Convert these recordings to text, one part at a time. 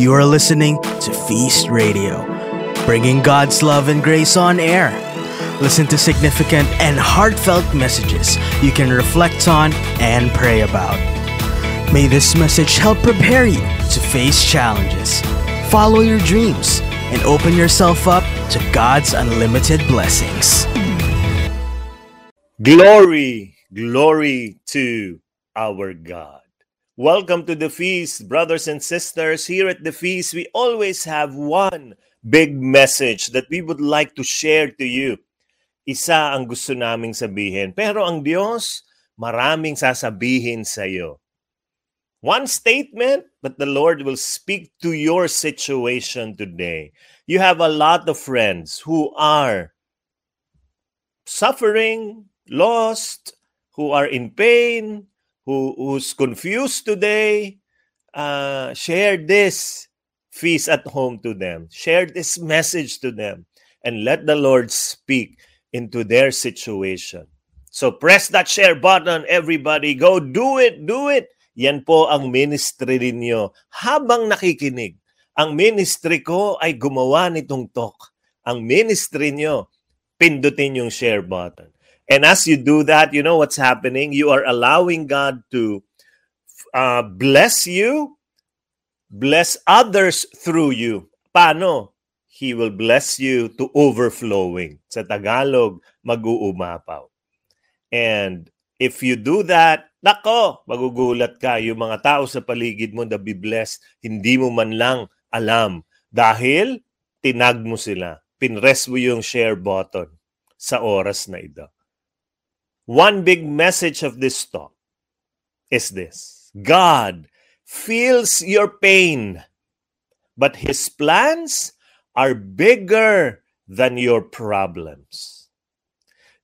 You are listening to Feast Radio, bringing God's love and grace on air. Listen to significant and heartfelt messages you can reflect on and pray about. May this message help prepare you to face challenges, follow your dreams, and open yourself up to God's unlimited blessings. Glory, glory to our God. Welcome to the feast, brothers and sisters. Here at the feast, we always have one big message that we would like to share to you. Isa ang gusto naming sabihin. Pero ang Diyos, maraming sasabihin sa iyo. One statement, but the Lord will speak to your situation today. You have a lot of friends who are suffering, lost, who are in pain, who who's confused today, uh, share this feast at home to them. Share this message to them and let the Lord speak into their situation. So press that share button, everybody. Go do it, do it. Yan po ang ministry ninyo habang nakikinig. Ang ministry ko ay gumawa nitong talk. Ang ministry nyo, pindutin yung share button. And as you do that, you know what's happening? You are allowing God to uh, bless you, bless others through you. Paano? He will bless you to overflowing. Sa Tagalog, mag-uumapaw. And if you do that, nako, magugulat ka. Yung mga tao sa paligid mo na be blessed, hindi mo man lang alam. Dahil tinag mo sila. Pinrest mo yung share button sa oras na ito. One big message of this talk is this God feels your pain, but his plans are bigger than your problems.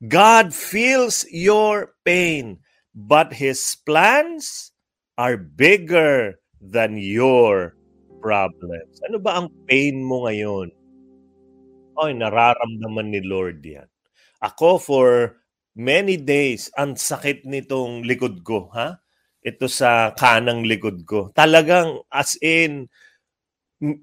God feels your pain, but his plans are bigger than your problems. Ano ba ang pain mo ngayon? Ay, nararamdaman ni Lord yan. Ako for many days, ang sakit nitong likod ko, ha? Ito sa kanang likod ko. Talagang as in,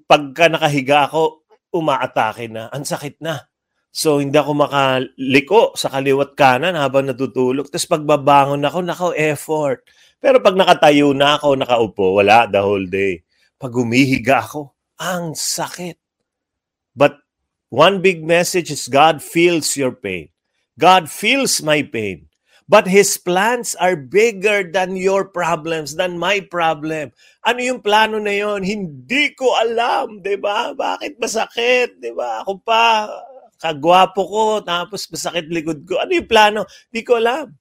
pagka nakahiga ako, umaatake na. Ang sakit na. So, hindi ako makaliko sa kaliwat kanan habang natutulog. Tapos pagbabangon ako, nako, effort. Pero pag nakatayo na ako, nakaupo, wala the whole day. Pag humihiga ako, ang sakit. But one big message is God feels your pain. God feels my pain. But His plans are bigger than your problems, than my problem. Ano yung plano na yon? Hindi ko alam, di ba? Bakit masakit, di ba? Ako pa, kagwapo ko, tapos masakit likod ko. Ano yung plano? Hindi ko alam.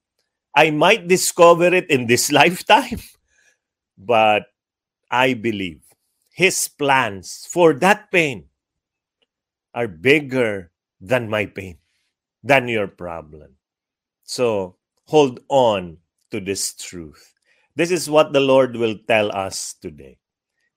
I might discover it in this lifetime. But I believe His plans for that pain are bigger than my pain than your problem. So hold on to this truth. This is what the Lord will tell us today.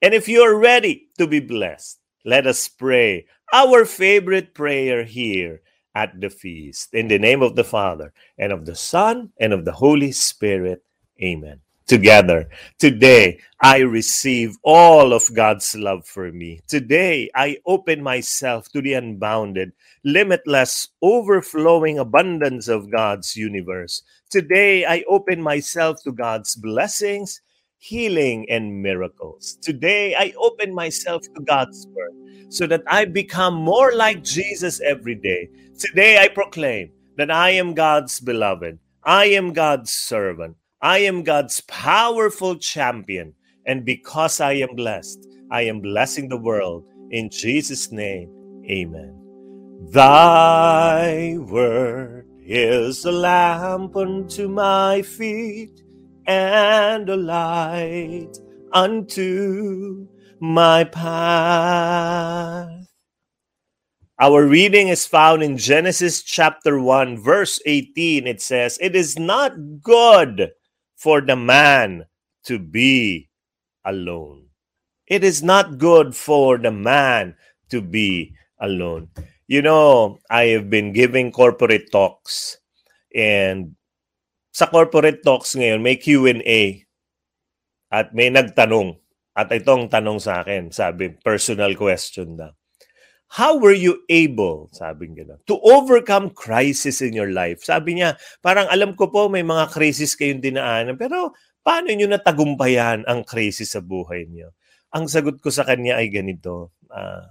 And if you are ready to be blessed, let us pray our favorite prayer here at the feast. In the name of the Father, and of the Son, and of the Holy Spirit. Amen together. Today, I receive all of God's love for me. Today, I open myself to the unbounded, limitless, overflowing abundance of God's universe. Today, I open myself to God's blessings, healing, and miracles. Today, I open myself to God's word so that I become more like Jesus every day. Today, I proclaim that I am God's beloved. I am God's servant. I am God's powerful champion. And because I am blessed, I am blessing the world. In Jesus' name, amen. Thy word is a lamp unto my feet and a light unto my path. Our reading is found in Genesis chapter 1, verse 18. It says, It is not good for the man to be alone. It is not good for the man to be alone. You know, I have been giving corporate talks and sa corporate talks ngayon may Q&A at may nagtanong At itong tanong sa akin, sabi, personal question daw. How were you able, sabi gano'n, to overcome crisis in your life? Sabi niya, parang alam ko po may mga crisis kayong dinaanan, pero paano niyo natagumpayan ang crisis sa buhay niyo? Ang sagot ko sa kanya ay ganito, uh,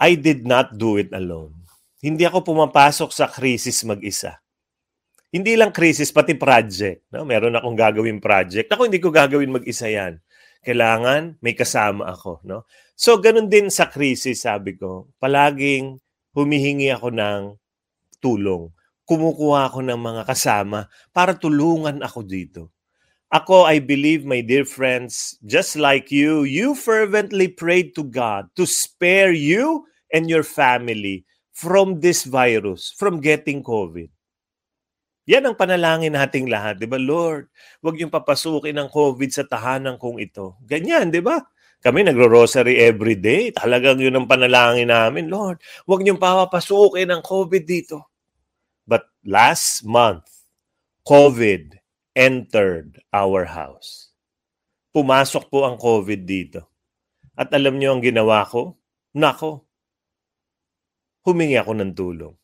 I did not do it alone. Hindi ako pumapasok sa crisis mag-isa. Hindi lang crisis, pati project. No? Meron akong gagawin project. Ako hindi ko gagawin mag-isa yan. Kailangan may kasama ako. No? So, ganun din sa crisis, sabi ko. Palaging humihingi ako ng tulong. Kumukuha ako ng mga kasama para tulungan ako dito. Ako, I believe, my dear friends, just like you, you fervently prayed to God to spare you and your family from this virus, from getting COVID. Yan ang panalangin nating lahat, di ba? Lord, huwag yung papasukin ng COVID sa tahanan kong ito. Ganyan, di ba? Kami nagro-rosary every day. Talagang yun ang panalangin namin. Lord, huwag niyong papapasukin ang COVID dito. But last month, COVID entered our house. Pumasok po ang COVID dito. At alam niyo ang ginawa ko? Nako, humingi ako ng tulong.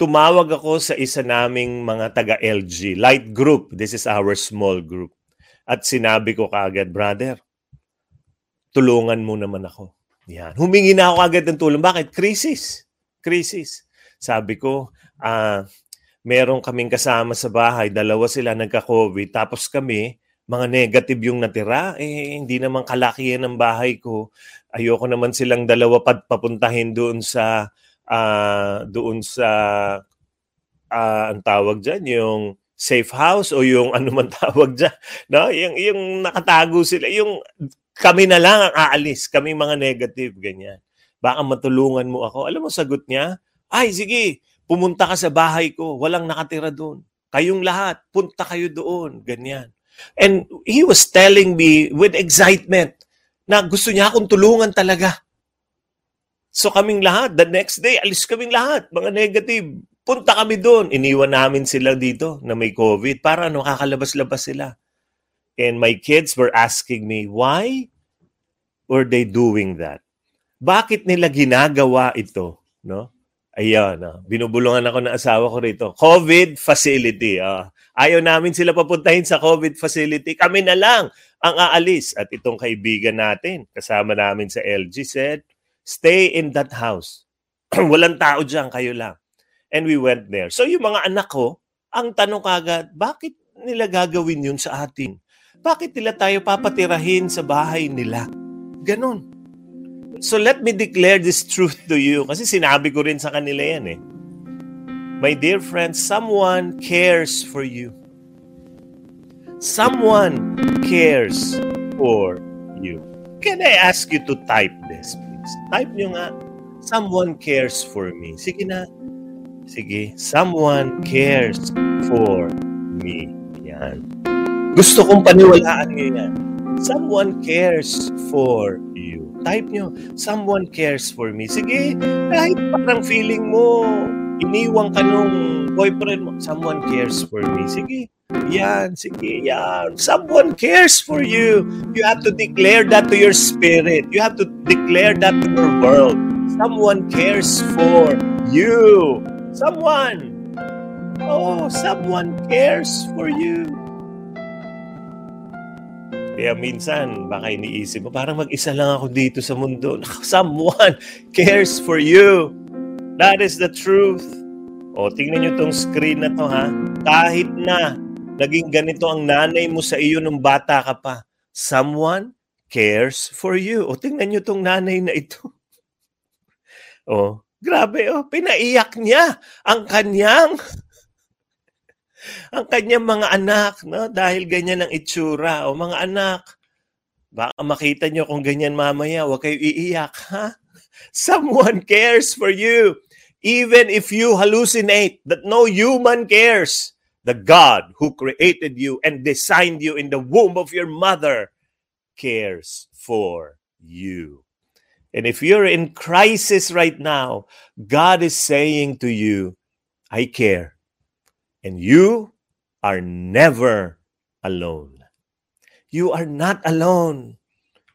Tumawag ako sa isa naming mga taga-LG, Light Group. This is our small group. At sinabi ko kaagad, brother, tulungan mo naman ako. Yan. Humingi na ako agad ng tulong. Bakit? Crisis. Crisis. Sabi ko, ah, uh, meron kaming kasama sa bahay, dalawa sila nagka-COVID, tapos kami, mga negative yung natira, eh hindi naman kalakihan ng bahay ko. Ayoko naman silang dalawa pad papuntahin doon sa uh, doon sa uh, ang tawag diyan yung safe house o yung ano man tawag diyan, no? Yung yung nakatago sila, yung kami na lang ang aalis, kami mga negative, ganyan. Baka matulungan mo ako. Alam mo, sagot niya, ay sige, pumunta ka sa bahay ko, walang nakatira doon. Kayong lahat, punta kayo doon, ganyan. And he was telling me with excitement na gusto niya akong tulungan talaga. So kaming lahat, the next day, alis kaming lahat, mga negative. Punta kami doon. Iniwan namin sila dito na may COVID para ano, kakalabas-labas sila. And my kids were asking me, why were they doing that? Bakit nila ginagawa ito? No? Ayan, uh, binubulungan ako ng asawa ko rito. COVID facility. Uh, ayaw namin sila papuntahin sa COVID facility. Kami na lang ang aalis. At itong kaibigan natin, kasama namin sa LG, said, stay in that house. Walang tao dyan, kayo lang. And we went there. So yung mga anak ko, ang tanong kagad, bakit nila gagawin yun sa atin? bakit nila tayo papatirahin sa bahay nila? Ganon. So let me declare this truth to you kasi sinabi ko rin sa kanila yan eh. My dear friends, someone cares for you. Someone cares for you. Can I ask you to type this? Type nyo nga, someone cares for me. Sige na. Sige, someone cares for me. Yan. Gusto kong paniwalaan nyo yan. Someone cares for you. Type nyo, someone cares for me. Sige, kahit parang feeling mo, iniwang ka nung boyfriend mo, someone cares for me. Sige, yan, sige, yan. Someone cares for you. You have to declare that to your spirit. You have to declare that to your world. Someone cares for you. Someone. Oh, someone cares for you. Kaya minsan, baka iniisip mo, parang mag-isa lang ako dito sa mundo. Someone cares for you. That is the truth. O, tingnan nyo tong screen na to ha. Kahit na naging ganito ang nanay mo sa iyo nung bata ka pa, someone cares for you. O, tingnan nyo tong nanay na ito. o, grabe o, pinaiyak niya ang kanyang ang kanyang mga anak, no? dahil ganyan ang itsura. O mga anak, baka makita nyo kung ganyan mamaya, huwag kayo iiyak, ha? Someone cares for you. Even if you hallucinate that no human cares, the God who created you and designed you in the womb of your mother cares for you. And if you're in crisis right now, God is saying to you, I care. And you are never alone. You are not alone.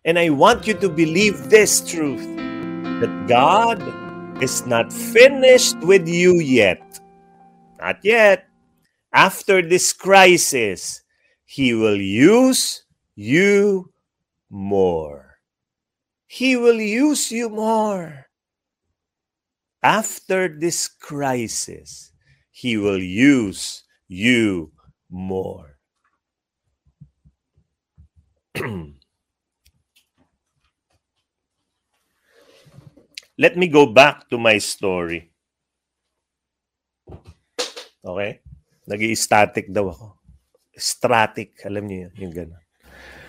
And I want you to believe this truth that God is not finished with you yet. Not yet. After this crisis, He will use you more. He will use you more. After this crisis, He will use you more. Let me go back to my story. Okay? Nag static daw ako. Static, alam niyo yun, yung gano'n.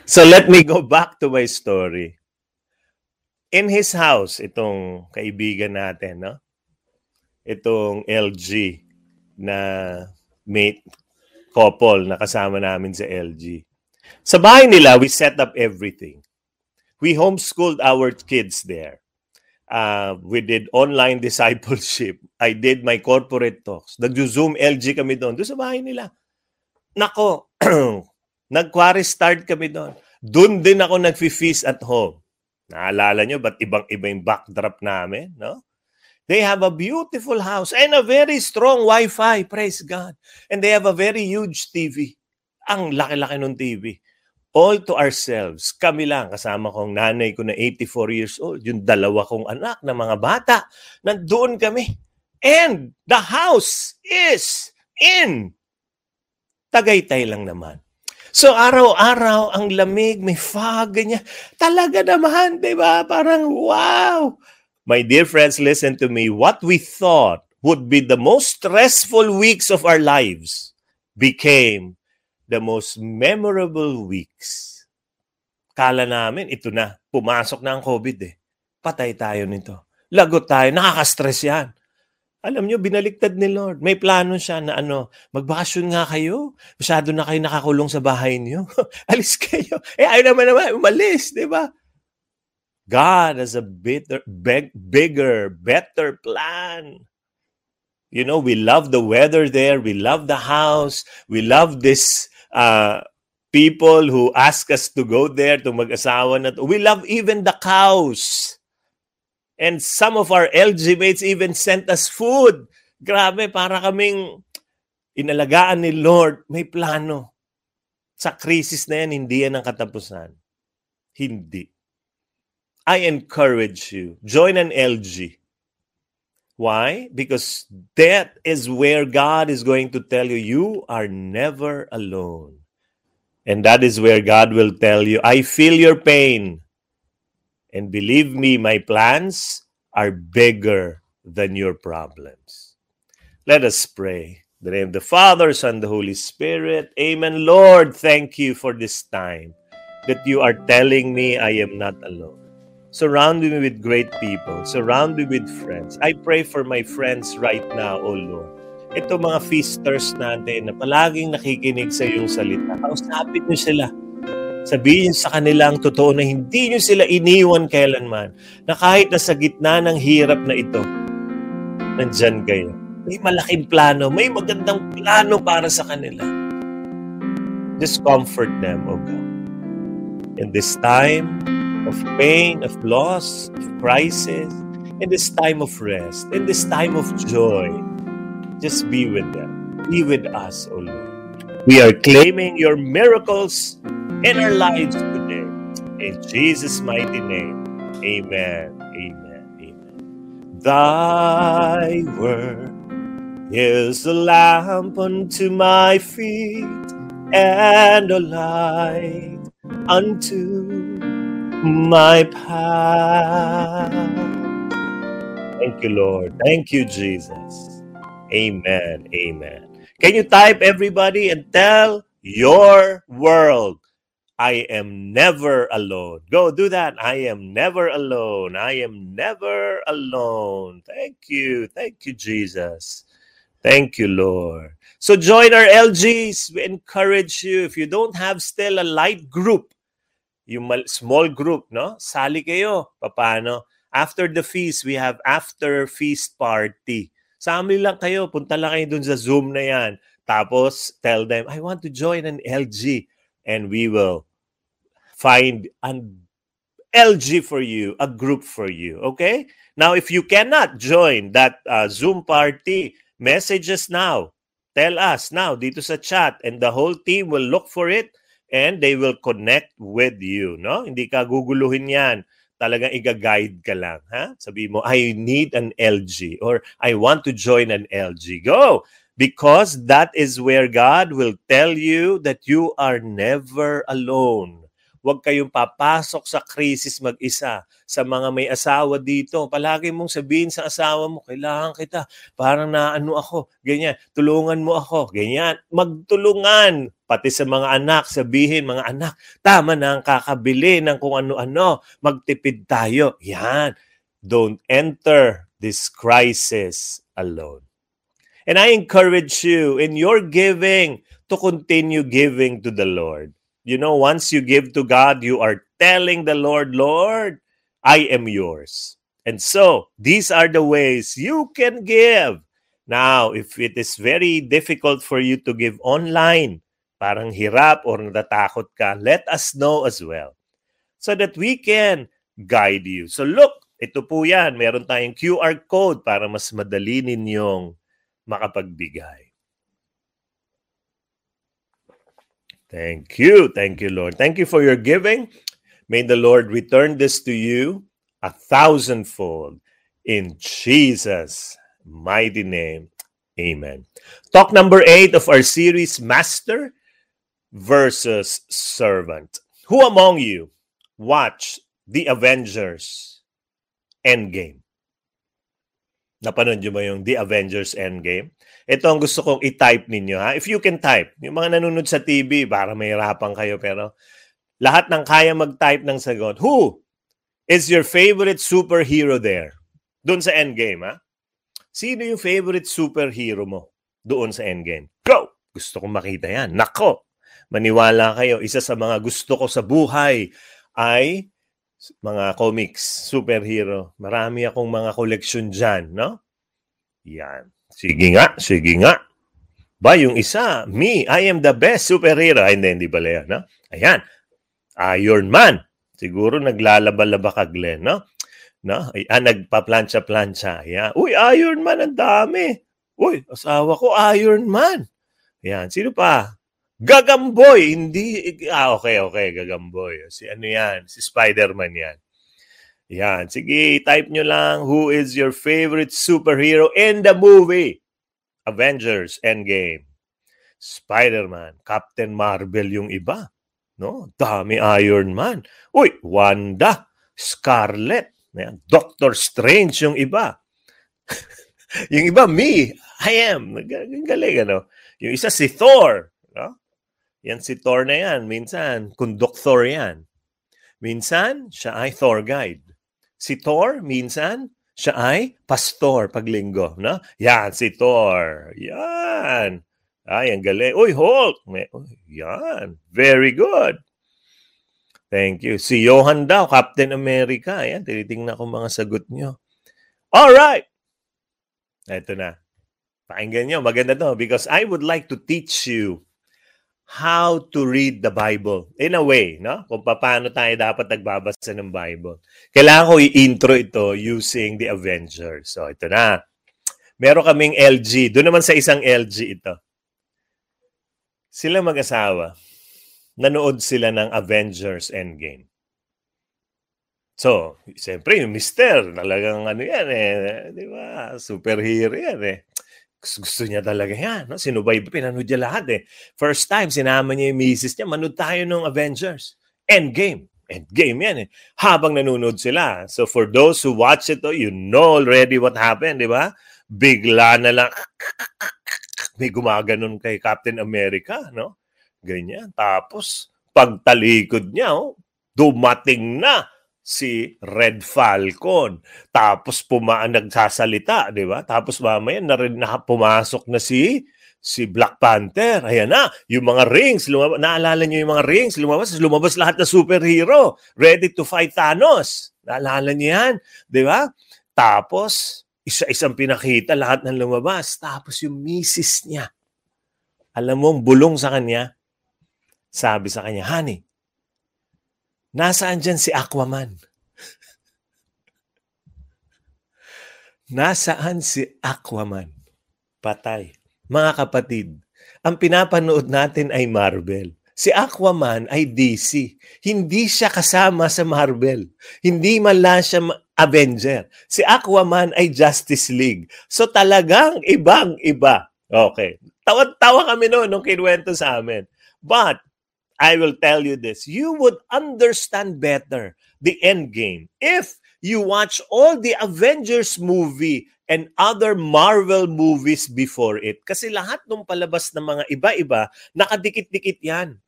So let me go back to my story. In his house, itong kaibigan natin, no? Itong LG na mate couple na kasama namin sa LG. Sa bahay nila, we set up everything. We homeschooled our kids there uh, we did online discipleship. I did my corporate talks. Nag-Zoom LG kami doon. Doon sa bahay nila. Nako, nag-quarry start kami doon. Doon din ako nag-feast at home. Naalala nyo, ba't ibang-iba yung backdrop namin? No? They have a beautiful house and a very strong Wi-Fi. Praise God. And they have a very huge TV. Ang laki-laki ng TV all to ourselves. Kami lang, kasama kong nanay ko na 84 years old, yung dalawa kong anak na mga bata, nandoon kami. And the house is in Tagaytay lang naman. So araw-araw ang lamig, may fog, ganyan. Talaga naman, di ba? Parang wow! My dear friends, listen to me. What we thought would be the most stressful weeks of our lives became the most memorable weeks. Kala namin, ito na, pumasok na ang COVID eh. Patay tayo nito. Lagot tayo, nakaka-stress yan. Alam nyo, binaliktad ni Lord. May plano siya na ano, magbakasyon nga kayo. Masyado na kayo nakakulong sa bahay niyo. Alis kayo. Eh, ayaw naman naman, umalis, di ba? God has a bitter, big, bigger, better plan. You know, we love the weather there. We love the house. We love this uh, people who ask us to go there to mag-asawa na to. We love even the cows. And some of our LG mates even sent us food. Grabe, para kaming inalagaan ni Lord. May plano. Sa crisis na yan, hindi yan ang katapusan. Hindi. I encourage you, join an LG. Why? Because that is where God is going to tell you, you are never alone. And that is where God will tell you, I feel your pain. And believe me, my plans are bigger than your problems. Let us pray. In the name of the Father, Son, the Holy Spirit. Amen. Lord, thank you for this time that you are telling me I am not alone. Surround me with great people. Surround me with friends. I pray for my friends right now, O Lord. Ito mga feasters natin na palaging nakikinig sa iyong salita. Kausapin niyo sila. Sabihin sa kanila ang totoo na hindi niyo sila iniwan kailanman. Na kahit na sa gitna ng hirap na ito, nandyan kayo. May malaking plano. May magandang plano para sa kanila. Just comfort them, O God. In this time, of pain, of loss, of crisis, in this time of rest, in this time of joy. Just be with them. Be with us, O Lord. We are claiming your miracles in our lives today. In Jesus' mighty name. Amen. Amen. Amen. Thy word is a lamp unto my feet and a light unto my path. Thank you, Lord. Thank you, Jesus. Amen. Amen. Can you type everybody and tell your world, I am never alone? Go do that. I am never alone. I am never alone. Thank you. Thank you, Jesus. Thank you, Lord. So join our LGs. We encourage you. If you don't have still a light group, yung small group, no? Sali kayo. Paano? After the feast, we have after feast party. Sami lang kayo. Punta lang kayo dun sa Zoom na yan. Tapos, tell them, I want to join an LG. And we will find an LG for you, a group for you. Okay? Now, if you cannot join that uh, Zoom party, message us now. Tell us now dito sa chat and the whole team will look for it and they will connect with you. No? Hindi ka guguluhin yan. Talagang iga-guide ka lang. Ha? Sabi mo, I need an LG or I want to join an LG. Go! Because that is where God will tell you that you are never alone. Huwag kayong papasok sa krisis mag-isa. Sa mga may asawa dito, palagi mong sabihin sa asawa mo, kailangan kita. Parang naano ako, ganyan. Tulungan mo ako, ganyan. Magtulungan. Pati sa mga anak, sabihin, mga anak, tama na ang kakabili ng kung ano-ano. Magtipid tayo. Yan. Don't enter this crisis alone. And I encourage you in your giving to continue giving to the Lord. You know, once you give to God, you are telling the Lord, Lord, I am yours. And so, these are the ways you can give. Now, if it is very difficult for you to give online, parang hirap or natatakot ka, let us know as well so that we can guide you. So look, ito po yan. Meron tayong QR code para mas madali ninyong makapagbigay. Thank you. Thank you, Lord. Thank you for your giving. May the Lord return this to you a thousandfold in Jesus' mighty name. Amen. Talk number eight of our series Master versus Servant. Who among you watched the Avengers Endgame? Napanood nyo ba yung The Avengers Endgame? Ito ang gusto kong i-type ninyo. Ha? If you can type. Yung mga nanonood sa TV, para mahirapan kayo. Pero lahat ng kaya mag-type ng sagot. Who is your favorite superhero there? Doon sa Endgame, ha? Sino yung favorite superhero mo doon sa Endgame? Go! Gusto kong makita yan. Nako! Maniwala kayo, isa sa mga gusto ko sa buhay ay mga comics, superhero. Marami akong mga koleksyon dyan, no? Yan. Sige nga, sige nga. Ba, yung isa, me, I am the best superhero. Ay, hindi, hindi pala yan, no? Ayan. Iron Man. Siguro naglalaba-laba ka, Glenn, no? No? Ay, ah, nagpa-plancha-plancha. Ayan. Uy, Iron Man, ang dami. Uy, asawa ko, Iron Man. Ayan. Sino pa? Gagamboy, hindi, ah, okay, okay, Gagamboy. Si ano yan? Si Spider-Man yan. Yan. Sige, type nyo lang, who is your favorite superhero in the movie? Avengers Endgame. Spider-Man, Captain Marvel yung iba. No? Dami Iron Man. Uy, Wanda, Scarlet, yan. Doctor Strange yung iba. yung iba, me, I am. Galing, ano? Yung isa si Thor. No? Yan si Thor na yan. Minsan, conductor yan. Minsan, siya ay Thor guide. Si Thor, minsan, siya ay pastor paglinggo. No? Yan, si Thor. Yan. Ay, ang galing. Uy, Hulk. Yan. Very good. Thank you. Si Johan daw, Captain America. Ayan, tinitingnan ko mga sagot nyo. All right. Ito na. Pakinggan nyo. Maganda to because I would like to teach you how to read the Bible. In a way, no? Kung paano tayo dapat nagbabasa ng Bible. Kailangan ko i-intro ito using the Avengers. So, ito na. Meron kaming LG. Doon naman sa isang LG ito. Sila mag-asawa. Nanood sila ng Avengers Endgame. So, siyempre, yung mister, talagang ano yan eh. Di ba? Superhero yan eh gusto niya talaga yan. No? Sinubay, pinanood niya lahat eh. First time, sinama niya yung misis niya, manood tayo ng Avengers. Endgame. Endgame yan eh. Habang nanonood sila. So for those who watch it, oh, you know already what happened, di ba? Bigla na lang, may gumaganon kay Captain America, no? Ganyan. Tapos, pagtalikod niya, oh, dumating na si Red Falcon. Tapos pumaan nagsasalita, di ba? Tapos mamaya na rin na pumasok na si si Black Panther. Ayan na, yung mga rings, lumabas, naalala niyo yung mga rings, lumabas, lumabas lahat na superhero, ready to fight Thanos. Naalala niyo yan, di ba? Tapos, isa-isang pinakita, lahat ng lumabas. Tapos yung misis niya, alam mo, bulong sa kanya, sabi sa kanya, honey, Nasaan dyan si Aquaman? Nasaan si Aquaman? Patay. Mga kapatid, ang pinapanood natin ay Marvel. Si Aquaman ay DC. Hindi siya kasama sa Marvel. Hindi man lang siya Avenger. Si Aquaman ay Justice League. So talagang ibang-iba. Okay. Tawad-tawa kami noon nung kinuwento sa amin. But I will tell you this. You would understand better the end game if you watch all the Avengers movie and other Marvel movies before it. Kasi lahat ng palabas ng mga iba-iba, nakadikit-dikit yan.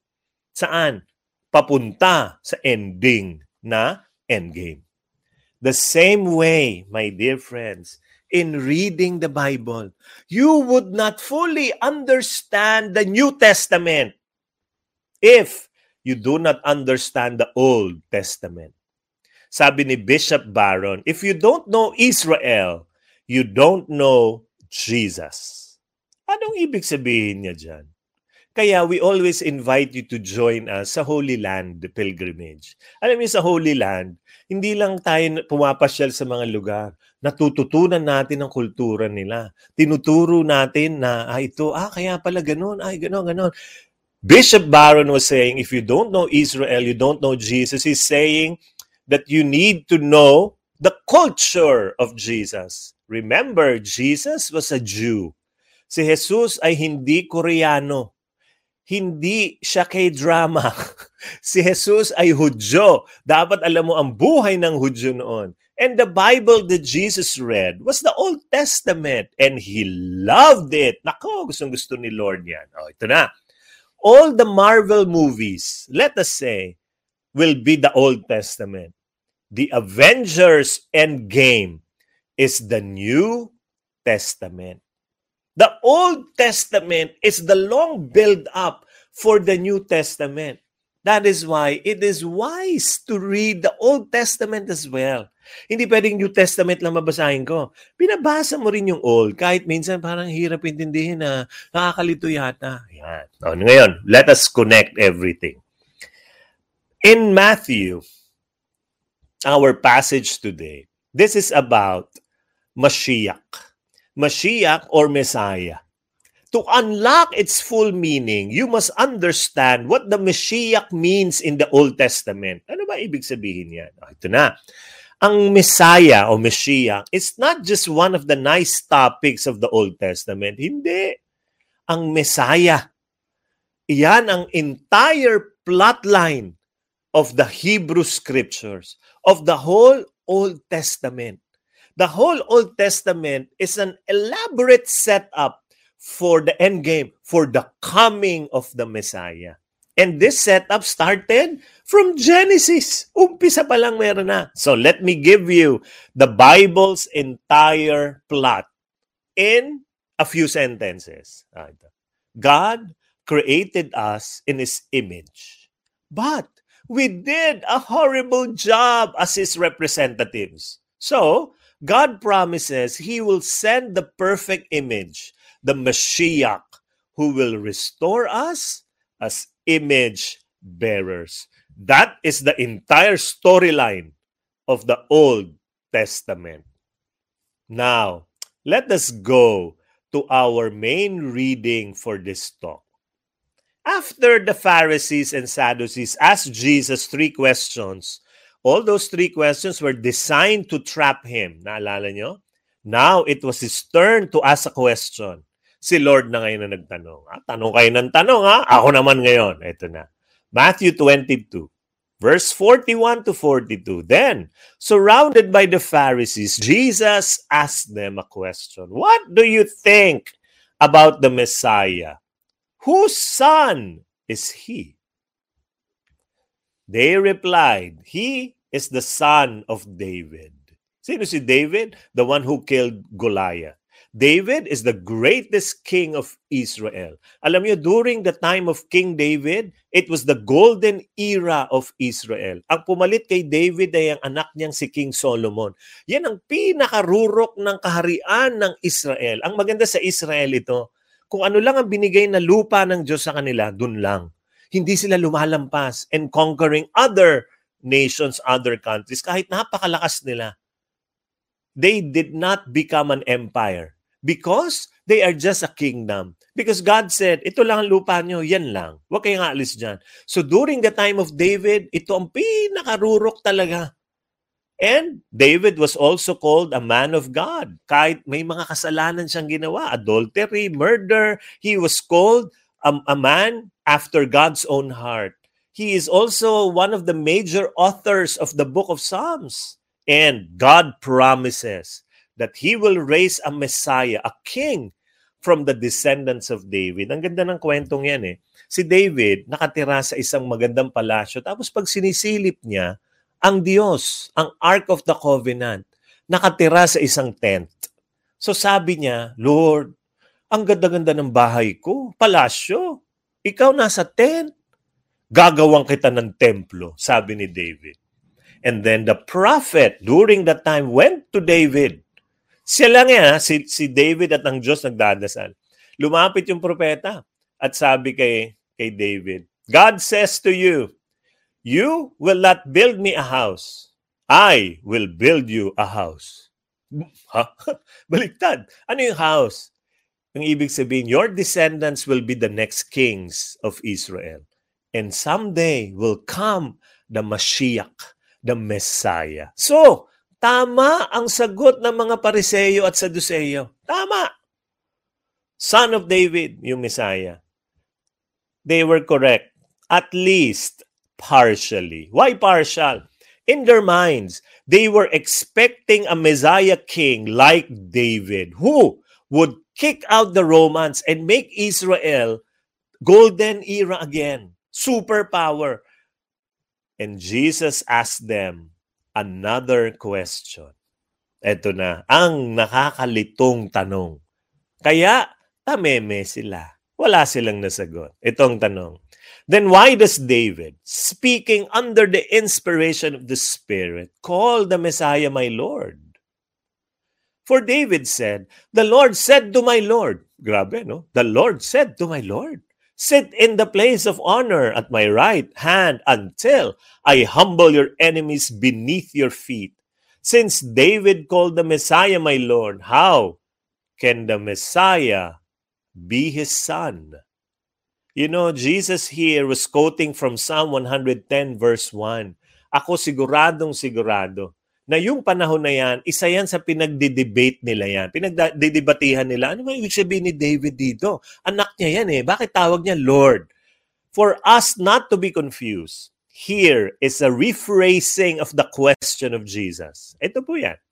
Saan? Papunta sa ending na endgame. The same way, my dear friends, in reading the Bible, you would not fully understand the New Testament if you do not understand the Old Testament. Sabi ni Bishop Barron, if you don't know Israel, you don't know Jesus. Anong ibig sabihin niya dyan? Kaya we always invite you to join us sa Holy Land pilgrimage. Alam niyo sa Holy Land, hindi lang tayo pumapasyal sa mga lugar. Natututunan natin ang kultura nila. Tinuturo natin na, ah, ito, ah, kaya pala ganun, ay, ganun, ganun. Bishop Barron was saying, if you don't know Israel, you don't know Jesus. He's saying, that you need to know the culture of Jesus. Remember, Jesus was a Jew. Si Jesus ay hindi Koreano. Hindi siya kay drama. si Jesus ay Hudyo. Dapat alam mo ang buhay ng Hudyo noon. And the Bible that Jesus read was the Old Testament. And he loved it. Nako, gustong gusto ni Lord yan. Oh, ito na. All the Marvel movies, let us say, will be the Old Testament the Avengers Endgame is the New Testament. The Old Testament is the long build up for the New Testament. That is why it is wise to read the Old Testament as well. Hindi pwedeng New Testament lang mabasahin ko. Pinabasa mo rin yung Old. Kahit minsan parang hirap intindihin na nakakalito yata. Yan. O, ngayon, let us connect everything. In Matthew our passage today, this is about Mashiach. Mashiach or Messiah. To unlock its full meaning, you must understand what the Mashiach means in the Old Testament. Ano ba ibig sabihin yan? Oh, ito na. Ang Messiah o Mashiach is not just one of the nice topics of the Old Testament. Hindi. Ang Messiah, iyan ang entire plotline of the Hebrew Scriptures of the whole Old Testament. The whole Old Testament is an elaborate setup for the end game, for the coming of the Messiah. And this setup started from Genesis. Umpisa pa lang meron na. So let me give you the Bible's entire plot in a few sentences. God created us in His image. But we did a horrible job as his representatives. So, God promises he will send the perfect image, the Mashiach, who will restore us as image bearers. That is the entire storyline of the Old Testament. Now, let us go to our main reading for this talk. After the Pharisees and Sadducees asked Jesus three questions, all those three questions were designed to trap him. Naalala nyo? Now, it was his turn to ask a question. Si Lord na ngayon na nagtanong. Ah, tanong kayo ng tanong, ha? Ako naman ngayon. Ito na. Matthew 22, verse 41 to 42. Then, surrounded by the Pharisees, Jesus asked them a question. What do you think about the Messiah? Whose son is he? They replied, He is the son of David. Sino si David? The one who killed Goliath. David is the greatest king of Israel. Alam niyo, during the time of King David, it was the golden era of Israel. Ang pumalit kay David ay ang anak niyang si King Solomon. Yan ang pinakarurok ng kaharian ng Israel. Ang maganda sa Israel ito, kung ano lang ang binigay na lupa ng Diyos sa kanila, dun lang. Hindi sila lumalampas and conquering other nations, other countries, kahit napakalakas nila. they did not become an empire because they are just a kingdom. Because God said, ito lang ang lupa nyo, yan lang. Huwag kayong aalis dyan. So during the time of David, ito ang pinakarurok talaga. And David was also called a man of God. Kahit may mga kasalanan siyang ginawa, adultery, murder, he was called a, a man after God's own heart. He is also one of the major authors of the book of Psalms. And God promises that He will raise a Messiah, a king from the descendants of David. Ang ganda ng kwentong yan eh. Si David nakatira sa isang magandang palasyo. Tapos pag sinisilip niya, ang Diyos, ang Ark of the Covenant, nakatira sa isang tent. So sabi niya, Lord, ang ganda-ganda ng bahay ko, palasyo. Ikaw nasa tent gagawang kita ng templo, sabi ni David. And then the prophet during that time went to David. Siya lang yan, si, si David at ang Diyos nagdadasal. Lumapit yung propeta at sabi kay, kay David, God says to you, You will not build me a house. I will build you a house. Ha? Baliktad. Ano yung house? Ang ibig sabihin, your descendants will be the next kings of Israel. And someday will come the Mashiach, the Messiah. So, tama ang sagot ng mga Pariseyo at Saduseyo. Tama. Son of David, yung Messiah. They were correct. At least partially. Why partial? In their minds, they were expecting a Messiah king like David who would kick out the Romans and make Israel golden era again superpower. And Jesus asked them another question. Ito na, ang nakakalitong tanong. Kaya, tameme sila. Wala silang nasagot. Itong tanong. Then why does David, speaking under the inspiration of the Spirit, call the Messiah my Lord? For David said, The Lord said to my Lord, grabe no? The Lord said to my Lord, Sit in the place of honor at my right hand until I humble your enemies beneath your feet. Since David called the Messiah my Lord, how can the Messiah be his son? You know, Jesus here was quoting from Psalm 110 verse 1. Ako siguradong sigurado na yung panahon na yan, isa yan sa pinagdi-debate nila yan. Pinagdidebatihan nila. Ano ba ibig sabihin ni David dito? Anak niya yan eh. Bakit tawag niya Lord? For us not to be confused, here is a rephrasing of the question of Jesus. Ito po yan.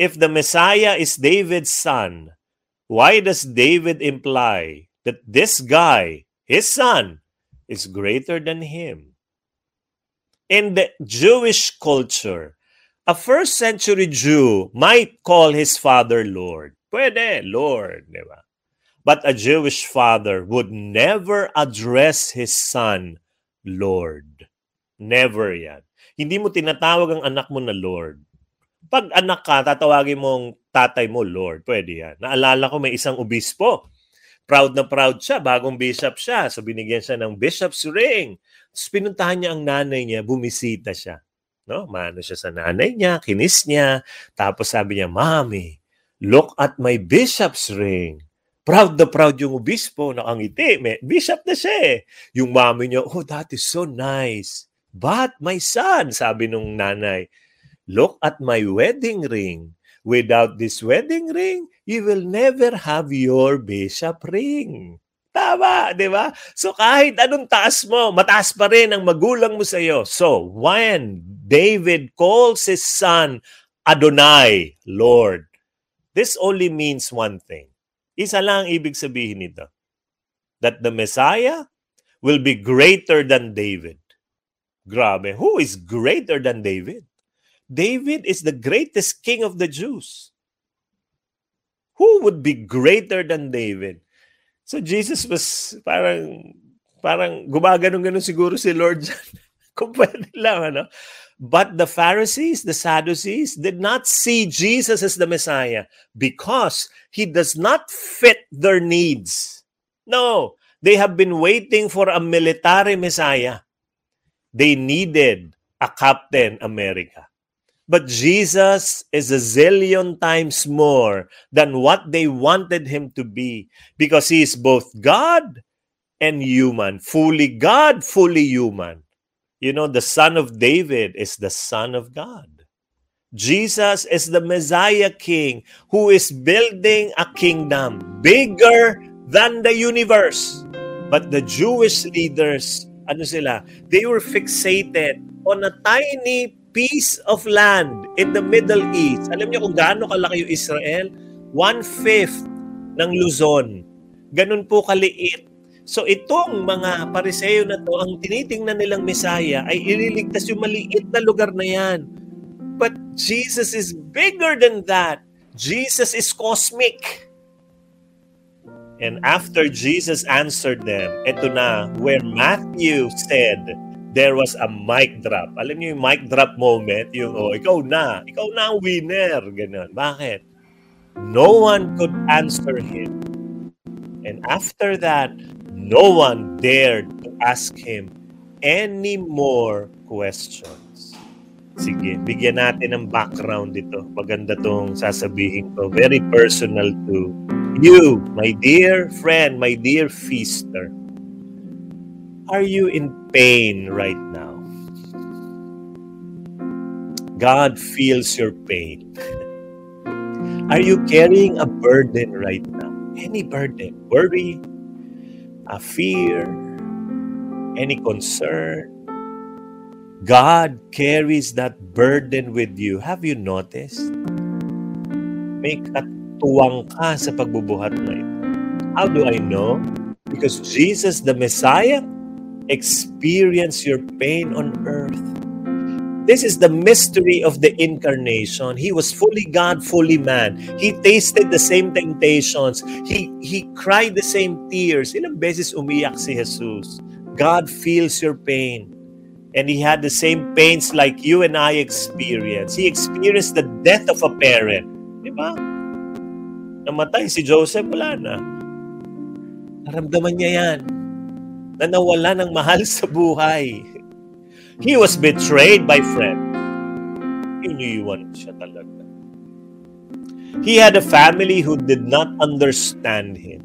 If the Messiah is David's son, why does David imply that this guy, his son, is greater than him? In the Jewish culture, a first century Jew might call his father Lord. Pwede, Lord, di ba? But a Jewish father would never address his son Lord. Never yan. Hindi mo tinatawag ang anak mo na Lord. Pag anak ka, tatawagin mong tatay mo Lord. Pwede yan. Naalala ko may isang obispo. Proud na proud siya. Bagong bishop siya. So binigyan siya ng bishop's ring. Tapos pinuntahan niya ang nanay niya. Bumisita siya. No? Mano siya sa nanay niya, kinis niya. Tapos sabi niya, Mommy, look at my bishop's ring. Proud na proud yung obispo, nakangiti. May bishop na siya eh. Yung mami niya, oh, that is so nice. But my son, sabi nung nanay, look at my wedding ring. Without this wedding ring, you will never have your bishop ring. Tama, di ba? So kahit anong taas mo, mataas pa rin ang magulang mo sa iyo. So when David calls his son Adonai, Lord, this only means one thing. Isa lang ibig sabihin nito. That the Messiah will be greater than David. Grabe, who is greater than David? David is the greatest king of the Jews. Who would be greater than David? So Jesus was parang parang gumaganon-ganon siguro si Lord dyan. Kung pwede lang, ano? But the Pharisees, the Sadducees, did not see Jesus as the Messiah because he does not fit their needs. No, they have been waiting for a military Messiah. They needed a Captain America. But Jesus is a zillion times more than what they wanted him to be because he is both God and human, fully God, fully human. You know, the son of David is the son of God. Jesus is the Messiah King who is building a kingdom bigger than the universe. But the Jewish leaders, ano sila? They were fixated on a tiny piece of land in the Middle East. Alam niyo kung gaano kalaki yung Israel? One-fifth ng Luzon. Ganun po kaliit. So itong mga pariseo na to, ang tinitingnan nilang Messiah ay ililigtas yung maliit na lugar na yan. But Jesus is bigger than that. Jesus is cosmic. And after Jesus answered them, ito na where Matthew said, there was a mic drop. Alam niyo yung mic drop moment, yung, oh, ikaw na, ikaw na ang winner. Ganun. Bakit? No one could answer him. And after that, no one dared to ask him any more questions. Sige, bigyan natin ng background dito. Maganda tong sasabihin ko. Very personal to you, my dear friend, my dear feaster. Are you in pain right now? God feels your pain. Are you carrying a burden right now? Any burden, worry, a fear, any concern? God carries that burden with you. Have you noticed? May katuwang ka sa pagbubuhat na ito. How do I know? Because Jesus, the Messiah, experience your pain on earth. This is the mystery of the incarnation. He was fully God, fully man. He tasted the same temptations. He he cried the same tears. Ilang beses umiyak si Jesus. God feels your pain. And he had the same pains like you and I experience. He experienced the death of a parent. Di ba? Namatay si Joseph, wala na. Naramdaman niya yan na nawala ng mahal sa buhay. He was betrayed by friends. He had a family who did not understand him.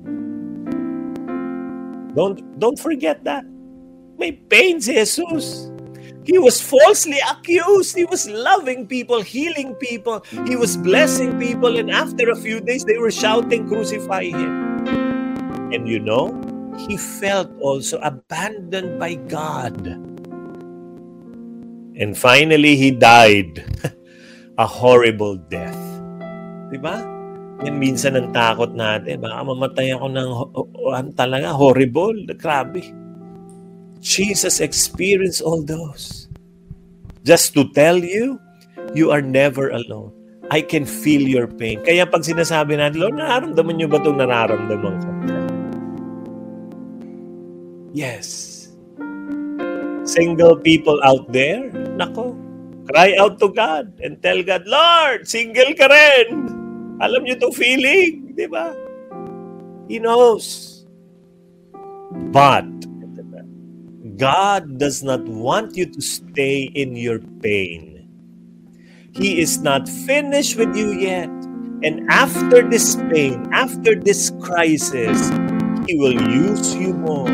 Don't, don't forget that. May pain Jesus. He was falsely accused. He was loving people, healing people. He was blessing people. And after a few days, they were shouting, Crucify him. And you know, he felt also abandoned by God. And finally, he died a horrible death. Di ba? Yan minsan ang takot natin. Baka mamatay ako ng uh, talaga horrible. Grabe. Jesus experienced all those. Just to tell you, you are never alone. I can feel your pain. Kaya pag sinasabi natin, Lord, nararamdaman niyo ba itong nararamdaman ko? Yes. Single people out there, nako, cry out to God and tell God, Lord, single ka rin. Alam niyo itong feeling, di ba? He knows. But, God does not want you to stay in your pain. He is not finished with you yet. And after this pain, after this crisis, He will use you more.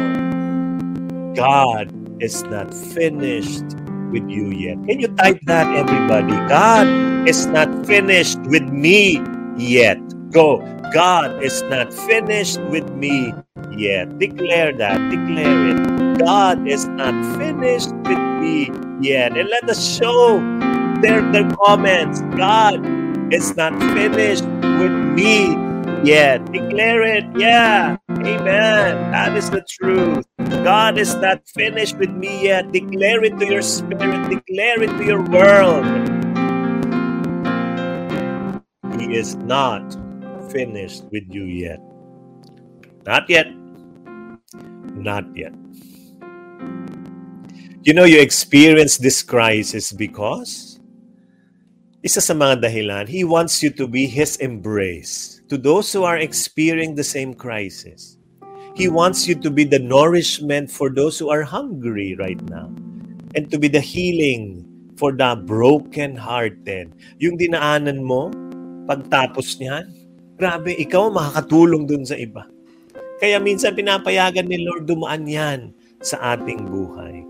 God is not finished with you yet. Can you type that, everybody? God is not finished with me yet. Go. God is not finished with me yet. Declare that. Declare it. God is not finished with me yet. And let us show their, their comments. God is not finished with me yet. Declare it. Yeah. Amen. That is the truth. God is not finished with me yet. Declare it to your spirit, declare it to your world. He is not finished with you yet. Not yet. Not yet. You know, you experience this crisis because isa sa mga dahilan, He wants you to be His embrace to those who are experiencing the same crisis. He wants you to be the nourishment for those who are hungry right now and to be the healing for the broken-hearted. Yung dinaanan mo, pagtapos niyan, grabe, ikaw makakatulong dun sa iba. Kaya minsan pinapayagan ni Lord dumaan yan sa ating buhay.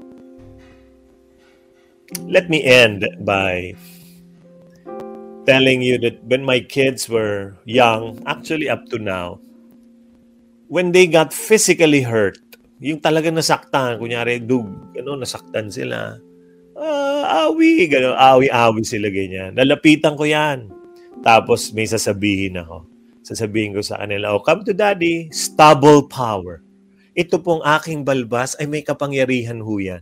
Let me end by telling you that when my kids were young, actually up to now, when they got physically hurt, yung talaga nasaktan, kunyari, dug, ano, nasaktan sila. Uh, awi, gano'n, awi-awi sila ganyan. Nalapitan ko yan. Tapos may sasabihin ako. Sasabihin ko sa kanila, oh, come to daddy, stubble power. Ito pong aking balbas ay may kapangyarihan ho yan.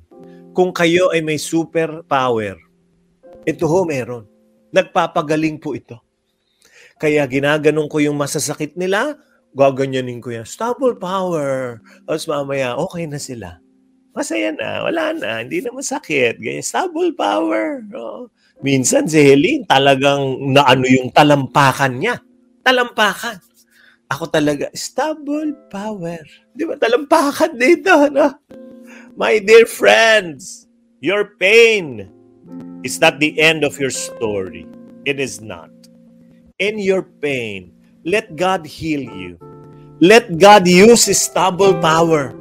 Kung kayo ay may super power, ito ho meron. Nagpapagaling po ito. Kaya ginaganon ko yung masasakit nila, gaganyanin ko yan. Stable power. Tapos mamaya, okay na sila. Masaya na, wala na, hindi na masakit. Ganyan, stable power. No? Minsan si Helene talagang naano yung talampakan niya. Talampakan. Ako talaga, stable power. Di ba? Talampakan dito, no? My dear friends, your pain is not the end of your story. It is not. In your pain, let God heal you. Let God use His double power.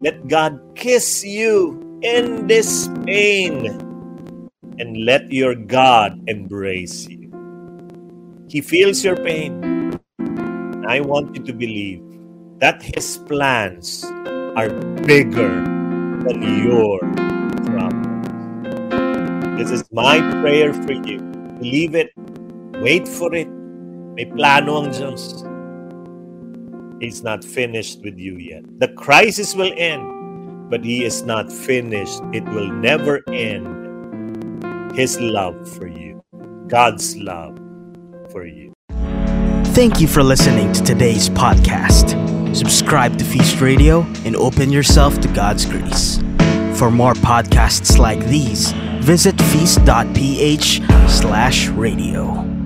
Let God kiss you in this pain. And let your God embrace you. He feels your pain. I want you to believe that His plans are bigger than your problems. This is my prayer for you. Believe it. Wait for it. May plano ang Diyos. He's not finished with you yet. The crisis will end, but He is not finished. It will never end. His love for you. God's love for you. Thank you for listening to today's podcast. Subscribe to Feast Radio and open yourself to God's grace. For more podcasts like these, visit feast.ph slash radio.